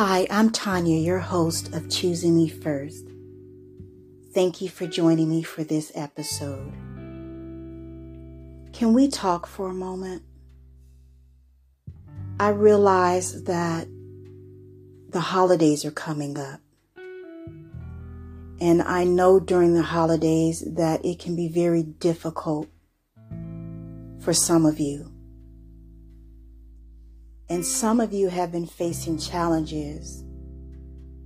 Hi, I'm Tonia, your host of Choosing Me First. Thank you for joining me for this episode. Can we talk for a moment? I realize that the holidays are coming up. And I know during the holidays that it can be very difficult for some of you. And some of you have been facing challenges,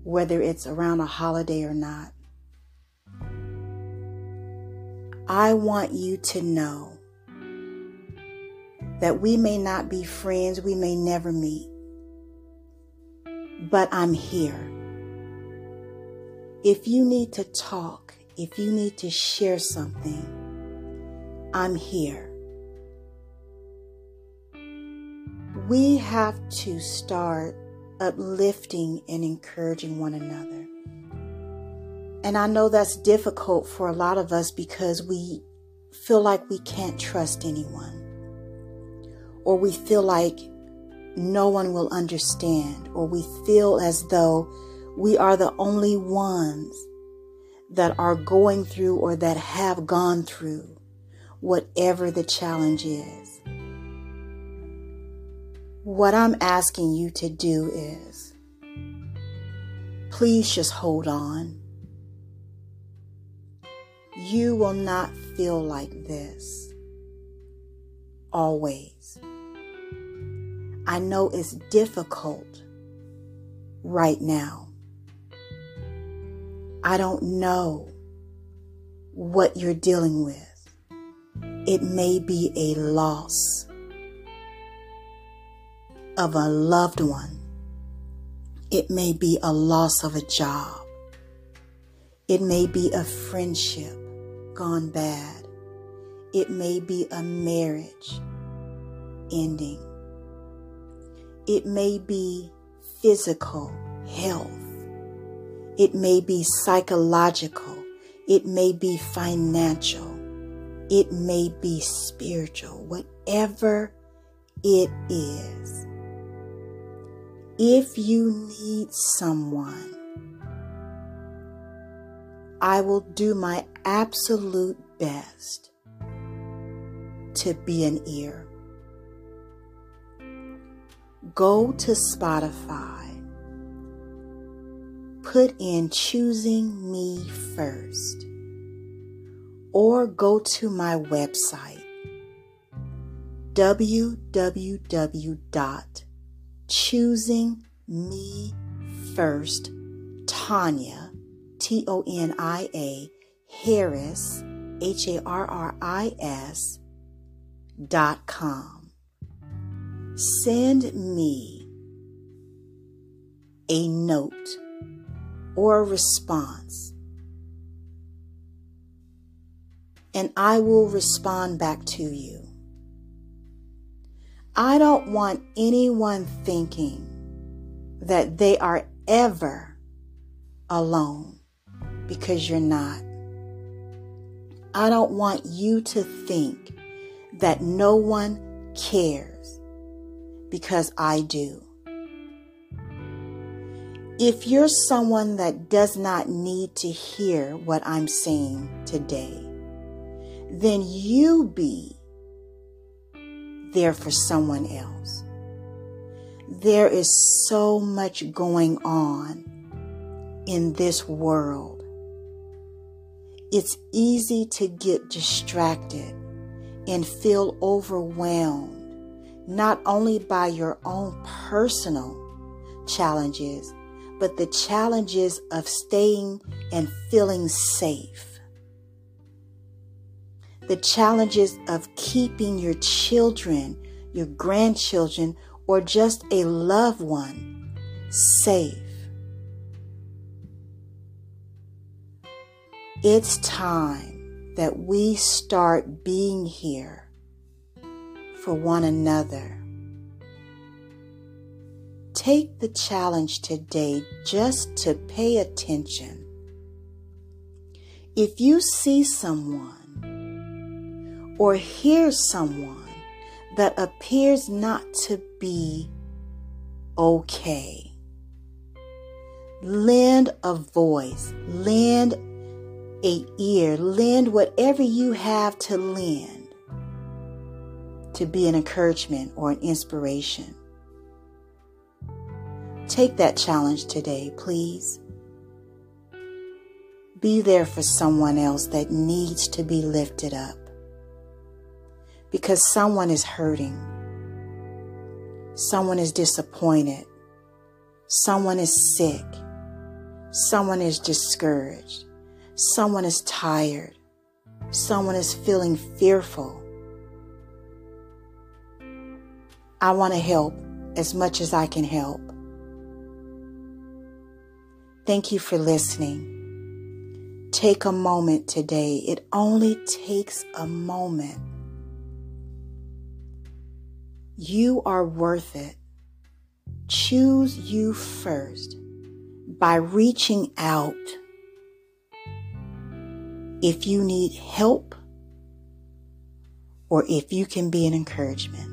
whether it's around a holiday or not. I want you to know that we may not be friends, we may never meet, but I'm here. If you need to talk, if you need to share something, I'm here. We have to start uplifting and encouraging one another. And I know that's difficult for a lot of us because we feel like we can't trust anyone, or we feel like no one will understand, or we feel as though we are the only ones that are going through or that have gone through whatever the challenge is. What I'm asking you to do is please just hold on. You will not feel like this always. I know it's difficult right now. I don't know what you're dealing with. It may be a loss of a loved one. It may be a loss of a job. It may be a friendship gone bad. It may be a marriage ending. It may be physical health. It may be psychological. It may be financial. It may be spiritual. Whatever it is. If you need someone, I will do my absolute best to be an ear. Go to Spotify, put in Choosing Me First, or go to my website www.choosingmefirst Tonia, T O N I A Harris H A R R I S dot com. Send me a note or a response and I will respond back to you. I don't want anyone thinking that they are ever alone because you're not. I don't want you to think that no one cares because I do. If you're someone that does not need to hear what I'm saying today, then you be there for someone else. There is so much going on in this world. It's easy to get distracted and feel overwhelmed, not only by your own personal challenges, but the challenges of staying and feeling safe the challenges of keeping your children, your grandchildren, or just a loved one safe. It's time that we start being here for one another. Take the challenge today just to pay attention. If you see someone or hear someone that appears not to be okay, lend a voice, lend a ear, lend whatever you have to lend to be an encouragement or an inspiration. Take that challenge today, please. Be there for someone else that needs to be lifted up because someone is hurting. Someone is disappointed. Someone is sick. Someone is discouraged. Someone is tired. Someone is feeling fearful. I want to help as much as I can help. Thank you for listening. Take a moment today. It only takes a moment. You are worth it. Choose you first by reaching out if you need help or if you can be an encouragement.